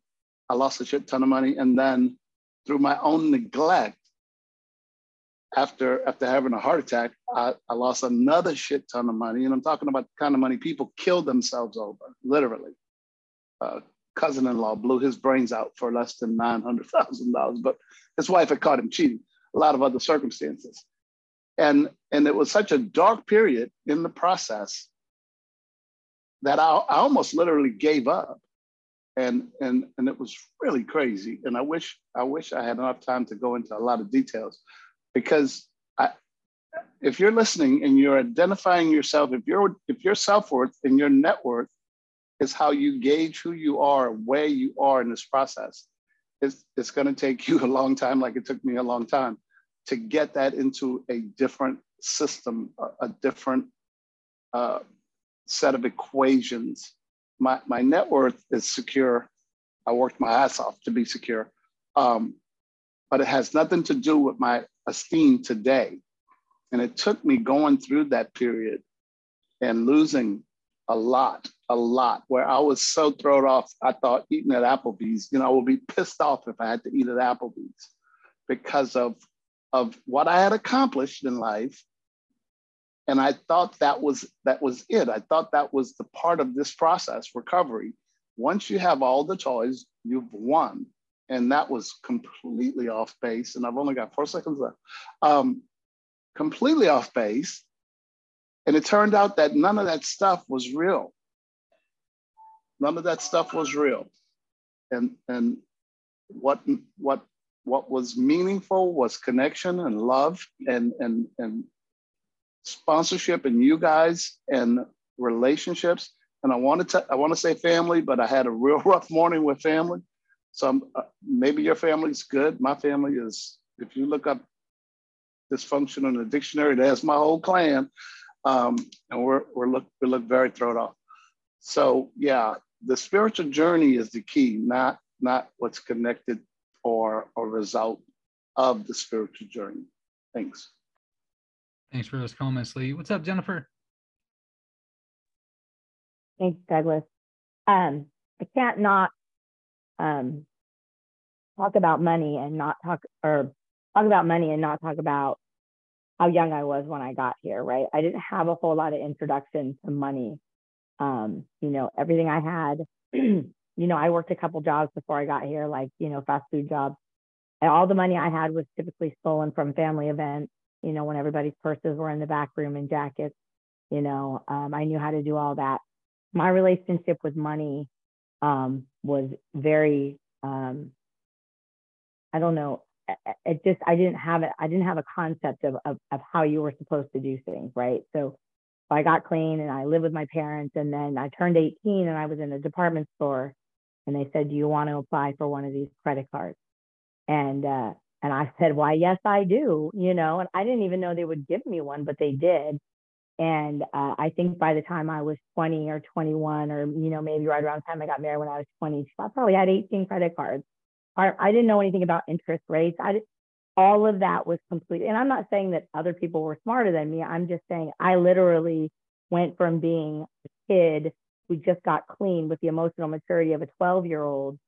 I lost a shit ton of money. And then through my own neglect, after after having a heart attack, I, I lost another shit ton of money. And I'm talking about the kind of money people kill themselves over, literally. Uh, cousin-in-law blew his brains out for less than $900,000, but his wife had caught him cheating, a lot of other circumstances. And, and it was such a dark period in the process that I, I almost literally gave up. And, and, and it was really crazy. And I wish, I wish I had enough time to go into a lot of details, because I, if you're listening and you're identifying yourself, if you're if your self worth and your net worth is how you gauge who you are, where you are in this process, it's it's going to take you a long time, like it took me a long time. to get that into a different system, a, a different uh, set of equations. My, my net worth is secure. I worked my ass off to be secure. Um, but it has nothing to do with my esteem today. And it took me going through that period and losing a lot, a lot, where I was so thrown off. I thought eating at Applebee's, you know, I would be pissed off if I had to eat at Applebee's because of, of what I had accomplished in life. And I thought that was that was it. I thought that was the part of this process, recovery. Once you have all the toys, you've won. And that was completely off base. And I've only got four seconds left. Um, completely off base. And it turned out that none of that stuff was real. None of that stuff was real. And, and what, what, what was meaningful was connection and love and, and, and sponsorship and you guys and relationships. And I wanted to, I want to say family, but I had a real rough morning with family. So uh, maybe your family's good. My family is, if you look up dysfunction in the dictionary, that's my whole clan. Um, and we're, we're look, we look very thrown off. So yeah, the spiritual journey is the key, not, not what's connected or a result of the spiritual journey. Thanks. Thanks for those comments, Lee. What's up, Jennifer? Thanks, Douglas. Um, I can't not um, talk about money and not talk or talk about money and not talk about how young I was when I got here, right? I didn't have a whole lot of introduction to money. Um, you know, everything I had, you know, I worked a couple jobs before I got here, like, you know, fast food jobs. And all the money I had was typically stolen from family events, you know, when everybody's purses were in the back room and jackets, you know, um, I knew how to do all that. My relationship with money um, was very, um, I don't know, it just I didn't have it. I didn't have a concept of, of of how you were supposed to do things, right? So I got clean and I lived with my parents, and then I turned 18 and I was in a department store, and they said, "Do you want to apply for one of these credit cards?" And uh, and I said, "Why, yes, I do." You know, and I didn't even know they would give me one, but they did. And uh, I think by the time I was 20 or 21, or you know, maybe right around the time I got married when I was 20, I probably had 18 credit cards. I didn't know anything about interest rates. I all of that was complete. And I'm not saying that other people were smarter than me. I'm just saying I literally went from being a kid who just got clean with the emotional maturity of a 12 year old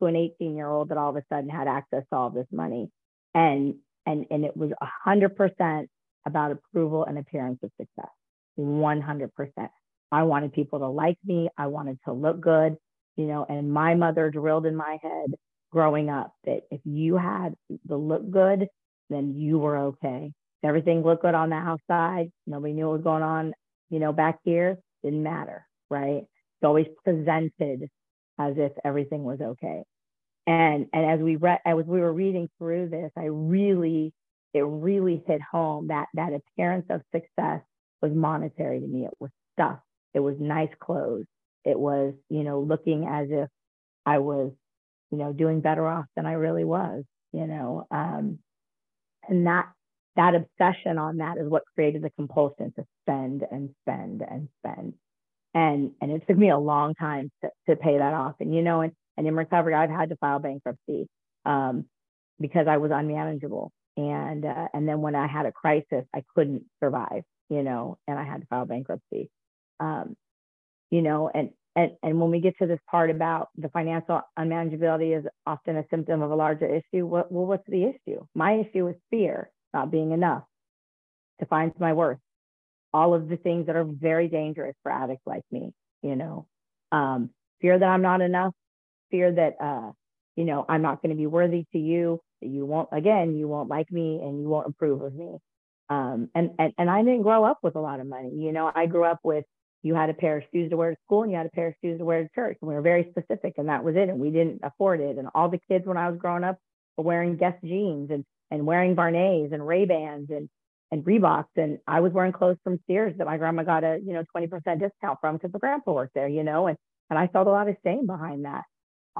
to an 18 year old that all of a sudden had access to all this money. And and and it was hundred percent about approval and appearance of success. 100%. I wanted people to like me. I wanted to look good, you know, and my mother drilled in my head growing up that if you had the look good, then you were okay. Everything looked good on the outside, nobody knew what was going on, you know, back here, didn't matter, right? It's always presented as if everything was okay. And and as we read as we were reading through this, I really, it really hit home that that appearance of success was monetary to me. It was stuff. It was nice clothes. It was, you know, looking as if I was you know, doing better off than I really was, you know. Um, and that that obsession on that is what created the compulsion to spend and spend and spend. And and it took me a long time to, to pay that off. And you know, and, and in recovery, I've had to file bankruptcy um, because I was unmanageable. And uh, and then when I had a crisis, I couldn't survive, you know, and I had to file bankruptcy. Um, you know, and and, and when we get to this part about the financial unmanageability is often a symptom of a larger issue, what, well, what's the issue? My issue is fear, not being enough, find my worth. All of the things that are very dangerous for addicts like me, you know, um, fear that I'm not enough, fear that, uh, you know, I'm not going to be worthy to you, that you won't, again, you won't like me and you won't approve of me. Um, and, and, and I didn't grow up with a lot of money. You know, I grew up with you had a pair of shoes to wear to school and you had a pair of shoes to wear to church. And we were very specific and that was it. And we didn't afford it. And all the kids when I was growing up were wearing Guess jeans and, and wearing Barnets and Ray-Bans and, and Reeboks. And I was wearing clothes from Sears that my grandma got a, you know, 20% discount from because the grandpa worked there, you know, and, and I felt a lot of shame behind that.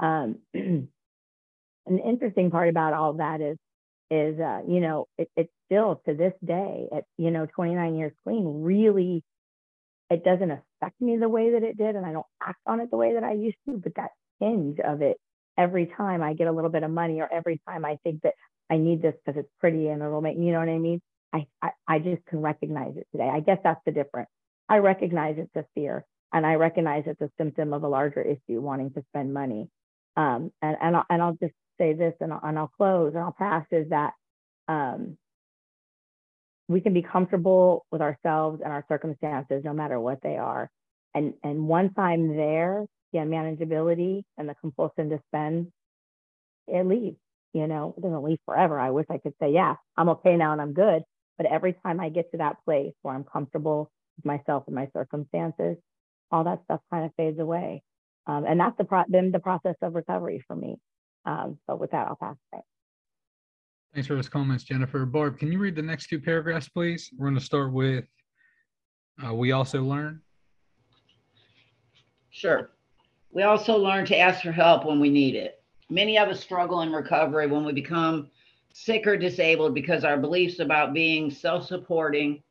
Um, the interesting part about all that is is, uh, you know, it, it's still to this day at, you know, 29 years clean, really, it doesn't affect me the way that it did. And I don't act on it the way that I used to, but that hinge of it every time I get a little bit of money or every time I think that I need this because it's pretty and it'll make, you know what I mean? I, I, I just can recognize it today. I guess that's the difference. I recognize it's a fear and I recognize it's a symptom of a larger issue wanting to spend money. Um, and, and, I'll, and I'll just say this and I'll, and I'll close and I'll pass is that um, we can be comfortable with ourselves and our circumstances no matter what they are. And, and once I'm there, yeah, manageability and the compulsion to spend, it leaves, you know, it doesn't leave forever. I wish I could say, yeah, I'm okay now and I'm good. But every time I get to that place where I'm comfortable with myself and my circumstances, all that stuff kind of fades away. Um, and that's the pro- been the process of recovery for me. Um, but with that, I'll pass it. Thanks for those comments, Jennifer. Barb, can you read the next two paragraphs, please? We're going to start with uh, we also learn. Sure. We also learn to ask for help when we need it. Many of us struggle in recovery when we become sick or disabled because our beliefs about being self supporting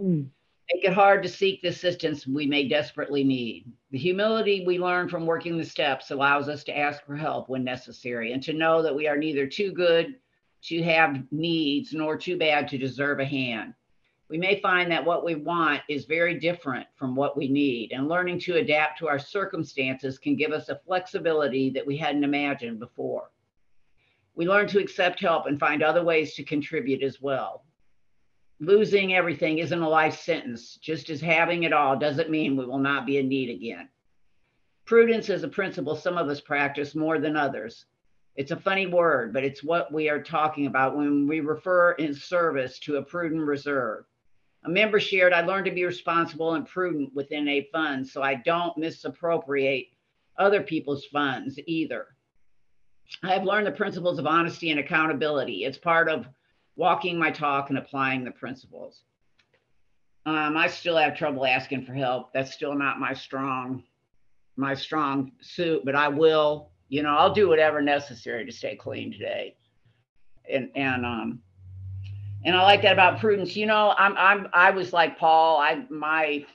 mm. make it hard to seek the assistance we may desperately need. The humility we learn from working the steps allows us to ask for help when necessary and to know that we are neither too good to have needs nor too bad to deserve a hand. We may find that what we want is very different from what we need, and learning to adapt to our circumstances can give us a flexibility that we hadn't imagined before. We learn to accept help and find other ways to contribute as well. Losing everything isn't a life sentence, just as having it all doesn't mean we will not be in need again. Prudence is a principle some of us practice more than others. It's a funny word, but it's what we are talking about when we refer in service to a prudent reserve. A member shared, I learned to be responsible and prudent within a fund so I don't misappropriate other people's funds either. I have learned the principles of honesty and accountability. It's part of walking my talk and applying the principles. Um, I still have trouble asking for help. That's still not my strong, my strong suit, but I will you know, I'll do whatever necessary to stay clean today. And and um and I like that about prudence. You know, I'm I'm I was like Paul, I my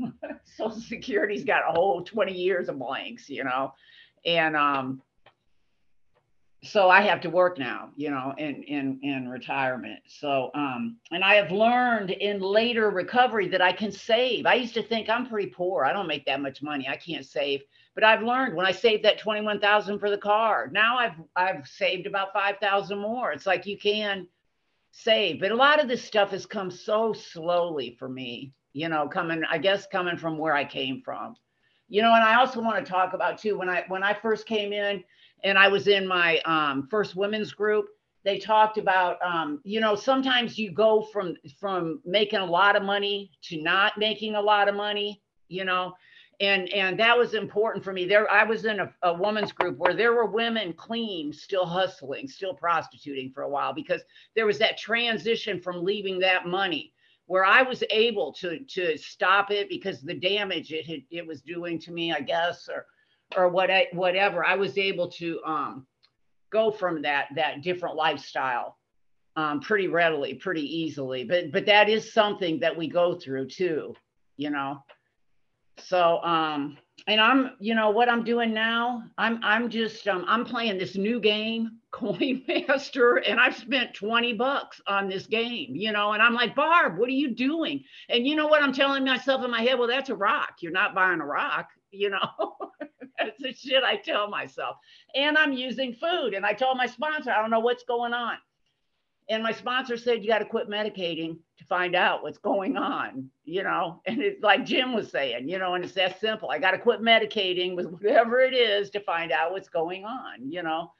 social security's got a whole 20 years of blanks, you know. And um so I have to work now, you know, in in in retirement. So um and I have learned in later recovery that I can save. I used to think I'm pretty poor. I don't make that much money. I can't save. But I've learned when I saved that 21,000 for the car, now I've I've saved about 5,000 more. It's like you can save, but a lot of this stuff has come so slowly for me, you know, coming I guess coming from where I came from. You know, and I also want to talk about too when I when I first came in and I was in my um, first women's group, they talked about um, you know sometimes you go from from making a lot of money to not making a lot of money you know and and that was important for me. There i was in a, a woman's group where there were women clean still hustling still prostituting for a while because there was that transition from leaving that money where i was able to to stop it because the damage it had, it was doing to me i guess or or what I, whatever. I was able to um go from that that different lifestyle um, pretty readily pretty easily. But but that is something that we go through too you know so um and i'm you know what i'm doing now i'm i'm just um, i'm playing this new game coin master and i've spent 20 bucks on this game you know and i'm like barb what are you doing? And you know what i'm telling myself in my head? Well that's a rock. You're not buying a rock you know? That's the shit i tell myself. And i'm using food and i told my sponsor i don't know what's going on and my sponsor said you got to quit medicating to find out what's going on you know? And it's like jim was saying you know and it's that simple. I got to quit medicating with whatever it is to find out what's going on you know?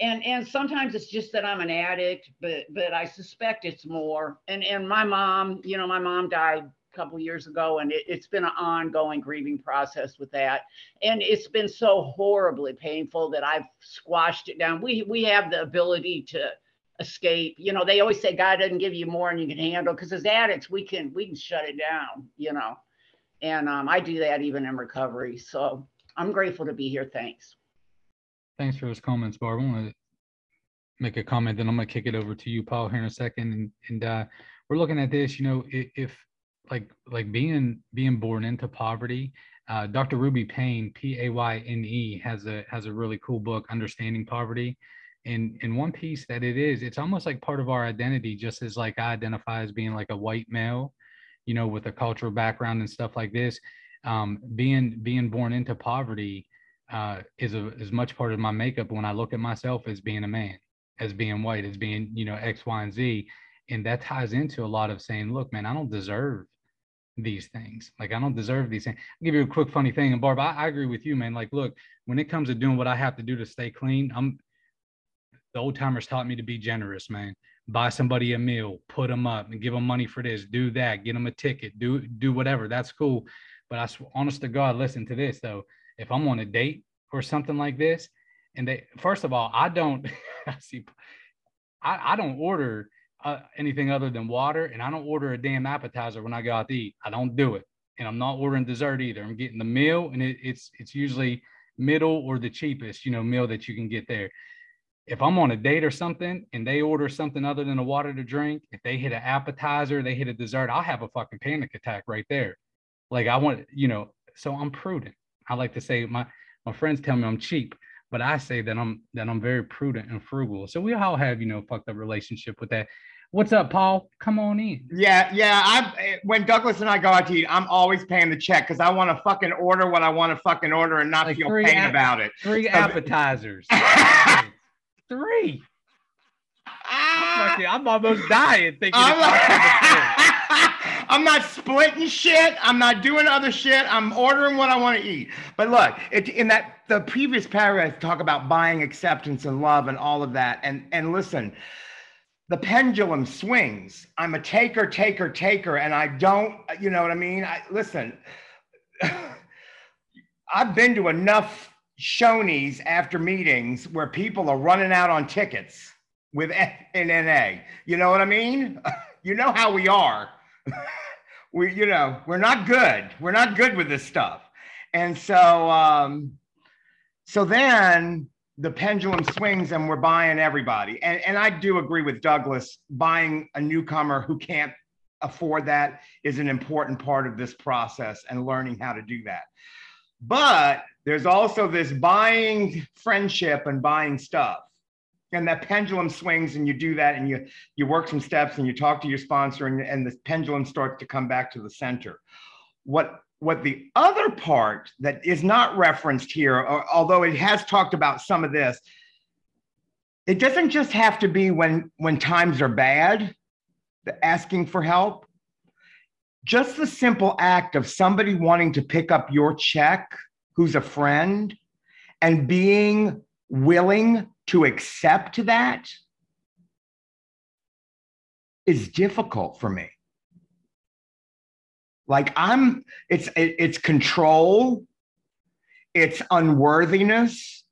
And and sometimes it's just that i'm an addict but but i suspect it's more. And and my mom you know my mom died a couple years ago and it, has been an ongoing grieving process with that. And it's been so horribly painful that i've squashed it down. We we have the ability to escape. You know, they always say God doesn't give you more than you can handle because as addicts, we can we can shut it down, you know. And um, I do that even in recovery. So I'm grateful to be here. Thanks. Thanks for those comments, Barb. I want to make a comment, then I'm gonna kick it over to you, Paul, here in a second. And and uh, we're looking at this, you know, if, if like like being being born into poverty, uh, Dr. Ruby Payne, P A Y N E, has a has a really cool book, Understanding Poverty. And in one piece that it is, it's almost like part of our identity, just as like I identify as being like a white male, you know, with a cultural background and stuff like this. Um, being being born into poverty uh, is a, as much part of my makeup when I look at myself as being a man, as being white, as being you know X, Y, and Z, and that ties into a lot of saying, look, man, I don't deserve these things. Like I don't deserve these things. I'll give you a quick funny thing. And Barb, I, I, agree with you, man. Like, look, when it comes to doing what I have to do to stay clean, I'm the old timers taught me to be generous, man. Buy somebody a meal, put them up and give them money for this, do that, get them a ticket, do do whatever. That's cool. But I honest to God, listen to this though. If I'm on a date or something like this, and they first of all, I don't I see I, I don't order uh, anything other than water, and I don't order a damn appetizer when I go out to eat. I don't do it, and I'm not ordering dessert either. I'm getting the meal, and it, it's it's usually middle or the cheapest, you know, meal that you can get there. If I'm on a date or something and they order something other than a water to drink, if they hit an appetizer, they hit a dessert, I'll have a fucking panic attack right there. Like I want, you know, so I'm prudent. I like to say my my friends tell me I'm cheap, but I say that I'm that I'm very prudent and frugal. So we all have, you know, fucked up relationship with that. What's up, Paul? Come on in. Yeah, yeah. I eh, when Douglas and I go out to eat, I'm always paying the check because I want to fucking order what I want to fucking order and not like feel pain about it. Three appetizers. three. Ah, I'm almost dying thinking. I'm, I'm not splitting shit. I'm not doing other shit. I'm ordering what I want to eat. But look, it, in that the previous paragraph talk about buying acceptance and love and all of that. And and listen, the pendulum swings. I'm a taker, taker, taker, and I don't, you know what I mean? I listen, I've been to enough Shoney's after meetings where people are running out on tickets with NNA. You know what I mean? you know how we are. we, you know, we're not good. We're not good with this stuff. And so, um, so then the pendulum swings and we're buying everybody. And, and I do agree with Douglas, buying a newcomer who can't afford that is an important part of this process and learning how to do that. But there's also this buying friendship and buying stuff. And that pendulum swings and you do that and you you work some steps and you talk to your sponsor and, and the pendulum starts to come back to the center. What what the other part that is not referenced here, although it has talked about some of this, it doesn't just have to be when when times are bad, the asking for help. Just the simple act of somebody wanting to pick up your check, who's a friend, and being willing to accept that is difficult for me. Like I'm, it's it, it's control, it's unworthiness,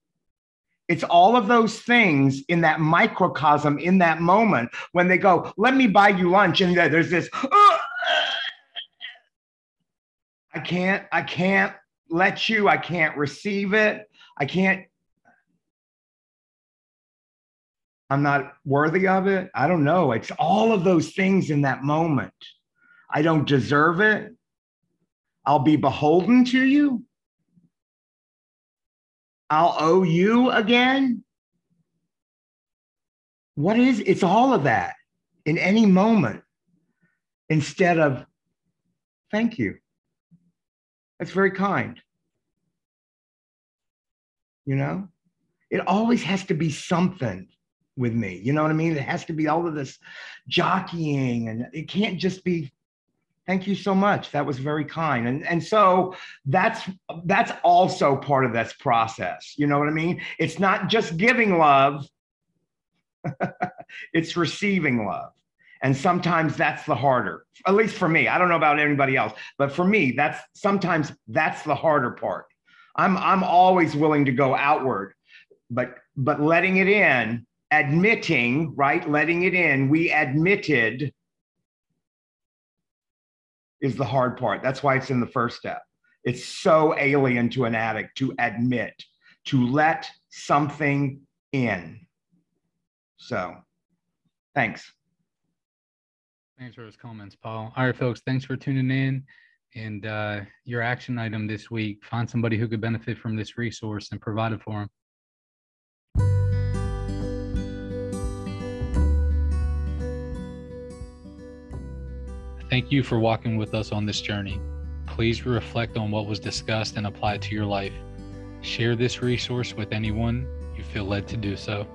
it's all of those things in that microcosm in that moment when they go, "Let me buy you lunch," and there's this. I can't. I can't let you. I can't receive it. I can't. I'm not worthy of it. I don't know. It's all of those things in that moment. I don't deserve it. I'll be beholden to you. I'll owe you again. What is it's all of that in any moment instead of thank you. That's very kind. You know, it always has to be something with me. You know what I mean? It has to be all of this jockeying, and it can't just be Thank you so much. That was very kind. And, and so that's that's also part of this process. You know what I mean? It's not just giving love, it's receiving love. And sometimes that's the harder, at least for me. I don't know about anybody else, but for me, that's sometimes that's the harder part. I'm I'm always willing to go outward, but but letting it in, admitting, right? Letting it in, we admitted is the hard part. That's why it's in the first step. It's so alien to an addict to admit, to let something in. So, thanks. Thanks for those comments, Paul. All right, folks, thanks for tuning in. And uh, your action item this week, find somebody who could benefit from this resource and provide it for them. Thank you for walking with us on this journey. Please reflect on what was discussed and apply it to your life. Share this resource with anyone you feel led to do so.